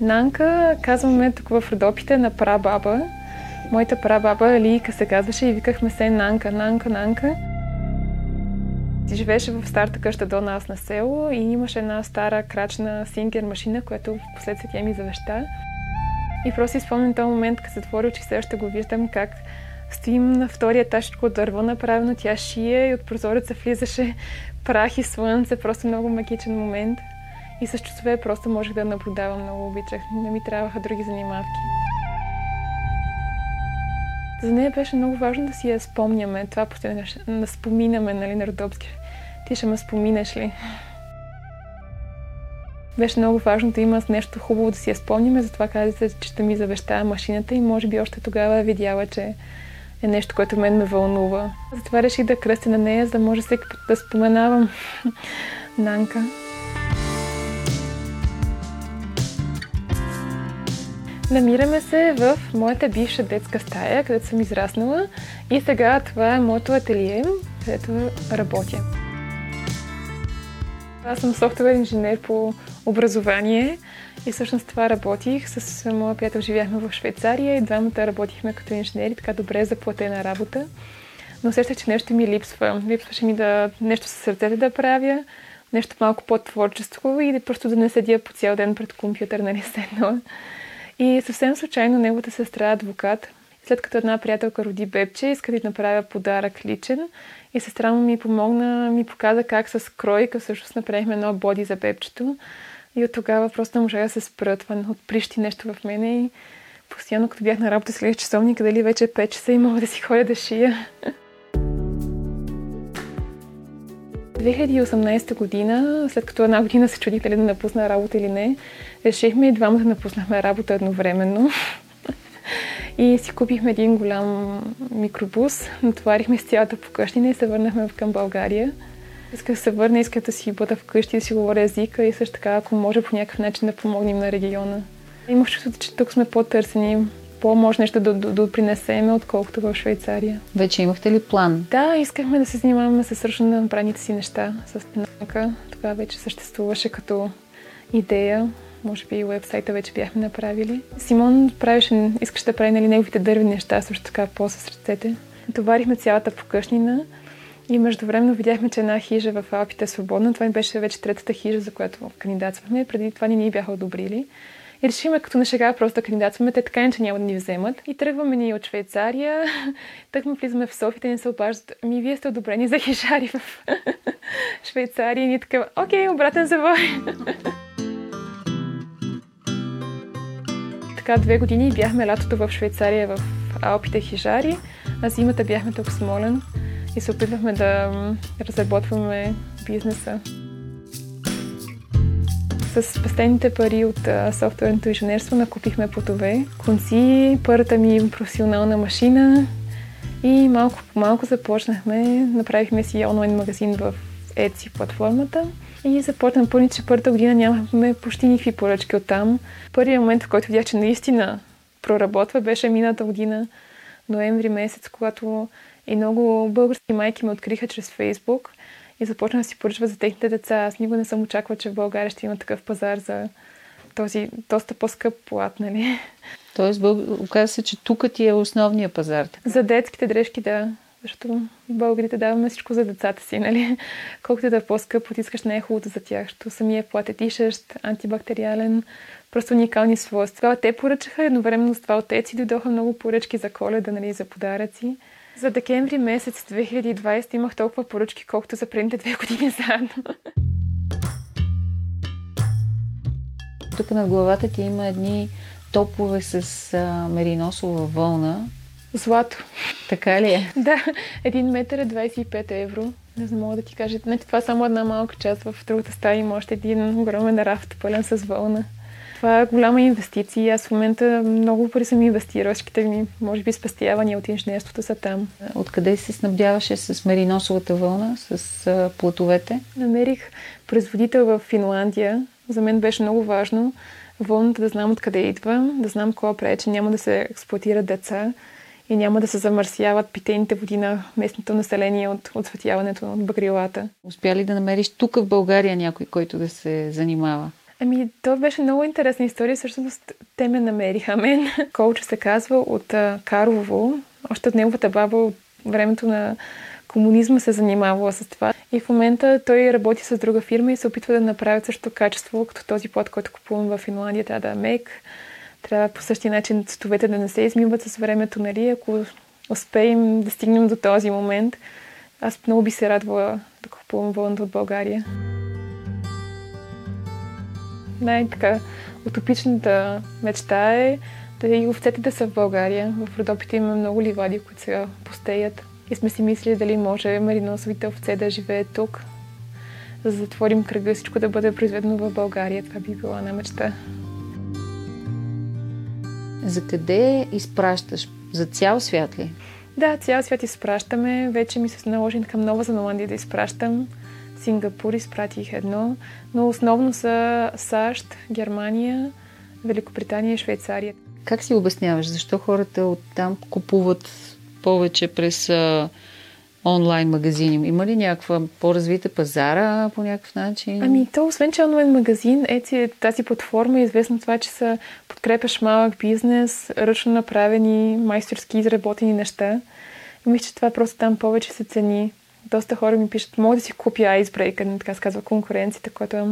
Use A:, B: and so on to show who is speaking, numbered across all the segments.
A: Нанка казваме тук в Родопите на прабаба. Моята прабаба Лийка се казваше и викахме се Нанка, Нанка, Нанка. Ти живееше в старата къща до нас на село и имаше една стара крачна сингер машина, която в последствие тя ми завеща. И просто си спомням този момент, като се отвори очи, все още го виждам как стоим на втория етаж от дърво направено, тя шие и от прозореца влизаше прах и слънце, просто много магичен момент. И с часове просто можех да наблюдавам, много обичах. Не ми трябваха други занимавки. За нея беше много важно да си я спомняме. Това постоянно да споминаме, нали, на Родопски. Ти ще ме споминеш ли? Беше много важно да има нещо хубаво да си я спомняме, затова каза, че ще ми завещая машината и може би още тогава видяла, че е нещо, което мен ме вълнува. Затова реших да кръстя на нея, за да може всеки път да споменавам Нанка. Намираме се в моята бивша детска стая, където съм израснала и сега това е моето ателие, където работя. Аз съм софтуер инженер по образование и всъщност това работих. С моя приятел живяхме в Швейцария и двамата работихме като инженери, така добре заплатена работа. Но усещах, че нещо ми липсва. Липсваше ми да нещо със сърцето да правя, нещо малко по-творчество и просто да не седя по цял ден пред компютър, нали, седнала. И съвсем случайно неговата сестра е адвокат. След като една приятелка роди бебче, иска да направя подарък личен. И сестра му ми помогна, ми показа как с кройка всъщност направихме едно боди за бебчето. И от тогава просто можа да се спра това, отприщи нещо в мене и постоянно като бях на работа след часовника, дали вече е 5 часа и мога да си ходя да шия. 2018 година, след като една година се чудих дали да напусна работа или не, решихме и двамата да напуснахме работа едновременно. И си купихме един голям микробус, натоварихме с цялата покъщнина и се върнахме към България. Исках да се върна, исках да си бъда вкъщи, да си говоря езика и също така, ако може по някакъв начин да помогнем на региона. Имах чувството, че тук сме по-търсени, по-може нещо да, да, да принесеме, отколкото в Швейцария.
B: Вече имахте ли план?
A: Да, искахме да се занимаваме с сръчно на направените си неща с Нака. Това вече съществуваше като идея. Може би и уебсайта вече бяхме направили. Симон правеше, искаше да прави нали, неговите дървени неща, също така по-с ръцете. Товарихме цялата покъшнина и междувременно видяхме, че една хижа в Алпите е свободна. Това беше вече третата хижа, за която кандидатствахме. Преди това ни ни бяха одобрили. И решиме като на шега просто да кандидатстваме, те така че няма да ни вземат. И тръгваме ние от Швейцария, тъкмо влизаме в София, те ни се обаждат, ми вие сте одобрени за хижари в Швейцария. И ние така, окей, обратен завой. така две години бяхме лятото в Швейцария в Алпите хижари, а зимата бяхме тук в Смолен и се опитвахме да разработваме бизнеса. С пестените пари от софтуерното инженерство накупихме плотове, конци, първата ми професионална машина и малко по малко започнахме. Направихме си онлайн магазин в Etsy платформата и започнах да че първата година нямахме почти никакви поръчки от там. Първият момент, в който видях, че наистина проработва, беше миналата година, ноември месец, когато и много български майки ме откриха чрез Фейсбук и започнах да си поръчва за техните деца. Аз никога не съм очаквала, че в България ще има такъв пазар за този доста по-скъп плат, нали?
B: Тоест, оказва се, че тук ти е основния пазар.
A: Така? За детските дрежки, да. Защото българите даваме всичко за децата си, нали? Колкото да е по-скъпо, ти искаш не е хубаво за тях, защото самия плат е тишещ, антибактериален, просто уникални свойства. Те поръчаха, едновременно с това отеци дойдоха много поръчки за коледа, нали, за подаръци. За декември месец 2020 имах толкова поръчки, колкото за предните две години заедно.
B: Тук над главата ти има едни топове с а, мериносова вълна.
A: Злато.
B: Така ли е?
A: Да, един метър е 25 евро. Не знам, мога да ти кажа. Не, това е само една малка част. В другата стая има още един огромен рафт, пълен с вълна. Това е голяма инвестиция. Аз в момента много пари съм инвестирала. Всичките ми, може би, спестявания от инженерството са там.
B: Откъде се снабдяваше с мериносовата вълна, с а, плотовете?
A: Намерих производител в Финландия. За мен беше много важно вълната да знам откъде идва, да знам кога прави, че няма да се експлуатират деца и няма да се замърсяват питейните води на местното население от отсветяването от багрилата.
B: Успя ли да намериш тук в България някой, който да се занимава?
A: Ами, то беше много интересна история. Всъщност, те ме намериха мен. Колче се казва от Карлово. Още от неговата баба от времето на комунизма се занимавала с това. И в момента той работи с друга фирма и се опитва да направи също качество, като този плод, който купувам в Финландия, трябва да е мек. Трябва по същия начин цветовете да не се измиват с времето, нали? Ако успеем да стигнем до този момент, аз много би се радвала да купувам вълната от България. Най-така утопичната мечта е да и овцете да са в България. В Родопите има много ливади, които сега постеят. И сме си мислили дали може мариносовите овце да живеят тук, за да затворим кръга и всичко да бъде произведено в България. Това би била на мечта.
B: За къде изпращаш? За цял свят ли?
A: Да, цял свят изпращаме. Вече ми се наложи към Нова Зеландия да изпращам. Сингапур изпратих едно, но основно са САЩ, Германия, Великобритания и Швейцария.
B: Как си обясняваш, защо хората оттам купуват повече през а, онлайн магазини? Има ли някаква по-развита пазара по някакъв начин?
A: Ами то, освен че онлайн магазин, ети, тази платформа е известна това, че са подкрепяш малък бизнес, ръчно направени, майсторски изработени неща. И мисля, че това просто там повече се цени. Доста хора ми пишат, мога да си купя Icebreaker, така се казва конкуренцията, която е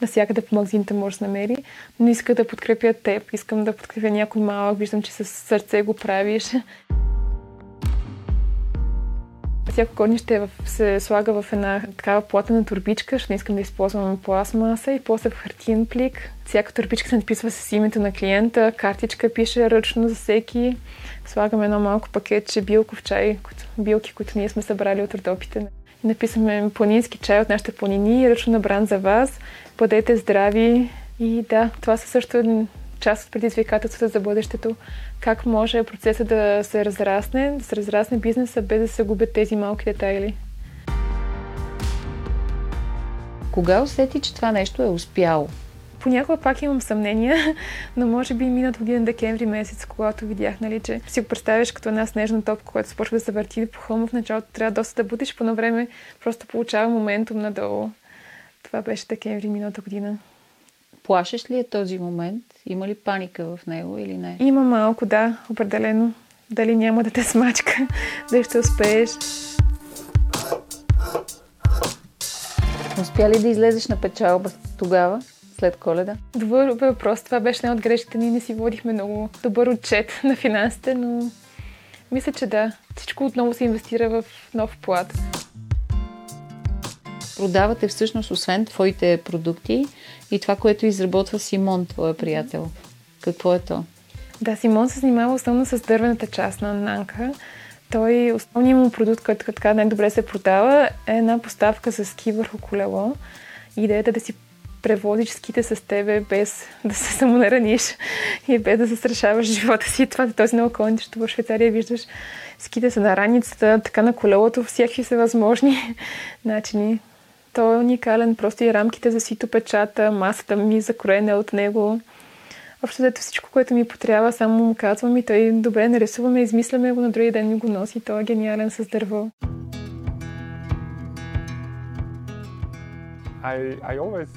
A: насякъде по магазините може да намери, но иска да подкрепя теб, искам да подкрепя някой малък, виждам, че с сърце го правиш всяко корнище се слага в една такава платена турбичка, защото не искам да използвам пластмаса и после в хартиен плик. Всяка турбичка се написва с името на клиента, картичка пише ръчно за всеки. Слагаме едно малко пакетче билков чай, билки, които ние сме събрали от родопите. Написаме планински чай от нашите планини, ръчно набран за вас. Бъдете здрави. И да, това са също част от предизвикателствата за бъдещето. Как може процесът да се разрасне, да се разрасне бизнеса, без да се губят тези малки детайли.
B: Кога усети, че това нещо е успяло?
A: Понякога пак имам съмнения, но може би минат година декември месец, когато видях, нали, че си го представяш като една снежна топка, която започва да се върти по хълма. В началото трябва доста да будиш, по едно време просто получава моментум надолу. Това беше декември миналата година.
B: Плашеш ли е този момент? Има ли паника в него или не?
A: Има малко, да, определено. Дали няма да те смачка, да ще успееш.
B: Успя ли да излезеш на печалба тогава, след коледа?
A: Добър въпрос. Това беше една от грешките. Ние не си водихме много добър отчет на финансите, но мисля, че да. Всичко отново се инвестира в нов плат
B: продавате всъщност, освен твоите продукти и това, което изработва Симон, твоя приятел. Какво е то?
A: Да, Симон се занимава основно с дървената част на Нанка. Той, основният му продукт, който така най-добре се продава, е една поставка за ски върху колело. Идеята е да си превозиш ските с тебе без да се самонараниш и без да застрашаваш живота си. Това е този на околните, защото в Швейцария виждаш ските са на раницата, така на колелото, всякакви са възможни начини. Той е уникален, просто и рамките за сито печата, масата ми закроена от него. Общо взето всичко, което ми потрябва, само му казвам и той добре нарисуваме, измисляме го, на другия ден ми го носи. Той е гениален с дърво.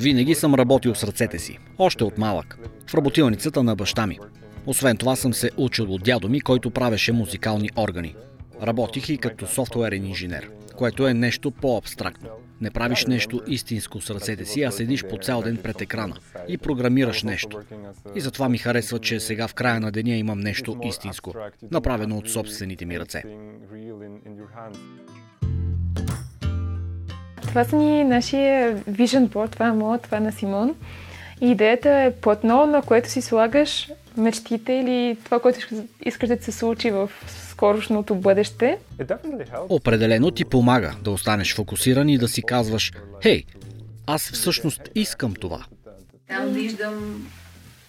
C: Винаги съм работил с ръцете си, още от малък, в работилницата на баща ми. Освен това съм се учил от дядо ми, който правеше музикални органи. Работих и като софтуерен инженер, което е нещо по-абстрактно. Не правиш нещо истинско с ръцете си, а седиш по цял ден пред екрана и програмираш нещо. И затова ми харесва, че сега в края на деня имам нещо истинско, направено от собствените ми ръце.
A: Това са ни нашия vision board, това е моят, това е на Симон. И идеята е платно, на което си слагаш мечтите или това, което искаш да се случи в скорошното бъдеще.
C: Определено ти помага да останеш фокусиран и да си казваш, хей, аз всъщност искам това.
B: Там виждам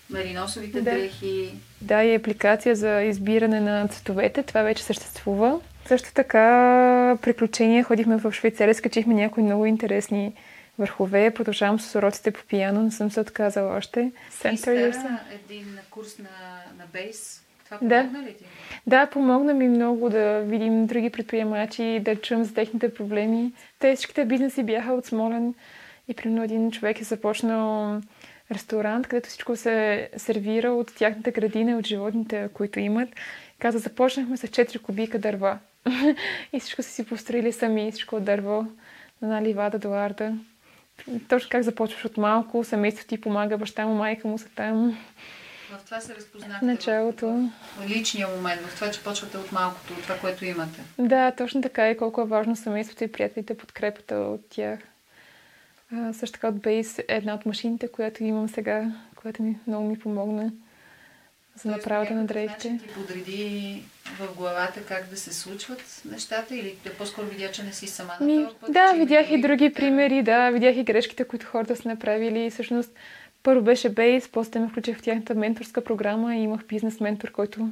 B: мариносовите да. дрехи.
A: Да, и апликация за избиране на цветовете. Това вече съществува. Също така, приключения. Ходихме в Швейцария, скачихме някои много интересни върхове. Продължавам с уроците по пияно, не съм се отказала още.
B: Center един курс на, на бейс. Това помогна да. ли ти?
A: Да, помогна ми много да видим други предприемачи, да чуем за техните проблеми. Те всичките бизнеси бяха от Смолен и примерно един човек е започнал ресторант, където всичко се сервира от тяхната градина от животните, които имат. Каза, започнахме с 4 кубика дърва. и всичко са си построили сами, всичко от дърво, на ливада до арда. Точно как започваш от малко, семейството ти помага, баща му, майка му са там.
B: В това се разпознахте.
A: Началото.
B: В личния момент, в това, че почвате от малкото, от това, което имате.
A: Да, точно така и колко е важно семейството и приятелите, подкрепата от тях. А, също така от Бейс е една от машините, която имам сега, която ми много ми помогна за направата на дрехите.
B: ти подреди в главата как да се случват нещата или да по-скоро видя, че не си сама на този път?
A: Да, видях и други примери, да, видях и грешките, които хората са направили. Всъщност, първо беше Бейс, после ме включих в тяхната менторска програма и имах бизнес ментор, който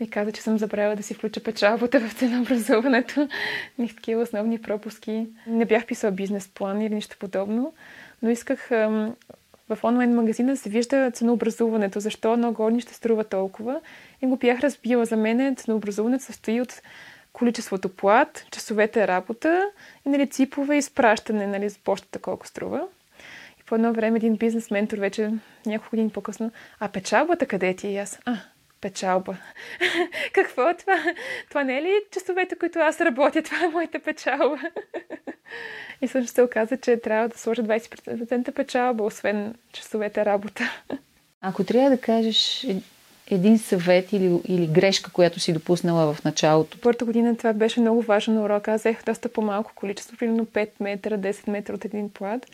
A: ми каза, че съм забравила да си включа печалбата в ценообразуването. Них такива основни пропуски. Не бях писала бизнес план или нищо подобно, но исках в онлайн магазина се вижда ценообразуването, защо едно горни ще струва толкова. И го бях разбила. За мен ценообразуването състои от количеството плат, часовете работа и нали, ципове изпращане нали, с почтата колко струва. По едно време един бизнес ментор вече няколко години по-късно, а печалбата къде ти? И аз, а, печалба. Какво е това? Това не е ли часовете, които аз работя? Това е моята печалба. И също се оказа, че трябва да сложа 20% печалба, освен часовете работа.
B: Ако трябва да кажеш един съвет или, или грешка, която си допуснала в началото?
A: Първата година това беше много важен урок. Аз взех доста по-малко количество, примерно 5 метра, 10 метра от един плат.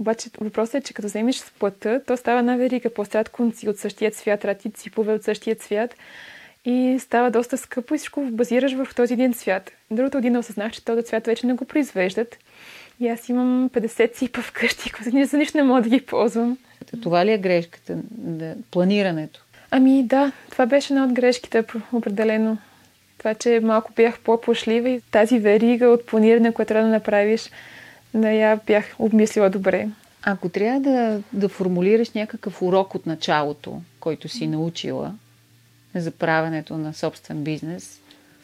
A: Обаче въпросът е, че като вземеш с плата, то става една верига, поставят конци от същия цвят, рати ципове от същия цвят и става доста скъпо и всичко базираш върху този един цвят. Другата година осъзнах, че този цвят вече не го произвеждат и аз имам 50 ципа вкъщи, които за нищо не мога да ги ползвам.
B: Това ли е грешката? Да, планирането?
A: Ами да, това беше една от грешките, определено. Това, че малко бях по-пошлива и тази верига от планиране, което трябва да направиш, не я бях обмислила добре.
B: Ако трябва да, да формулираш някакъв урок от началото, който си научила за правенето на собствен бизнес,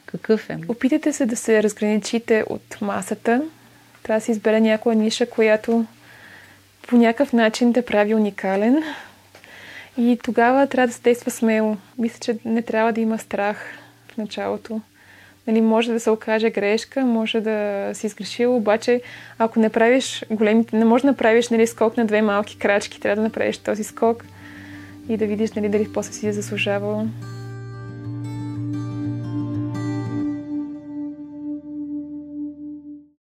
B: какъв е?
A: Опитайте се да се разграничите от масата. Трябва да се избере някоя ниша, която по някакъв начин да прави уникален. И тогава трябва да се действа смело. Мисля, че не трябва да има страх в началото. Нали, може да се окаже грешка, може да си изгрешил, обаче ако не правиш големите, не можеш да направиш нали, скок на две малки крачки, трябва да направиш този скок и да видиш нали, дали после си е заслужавал.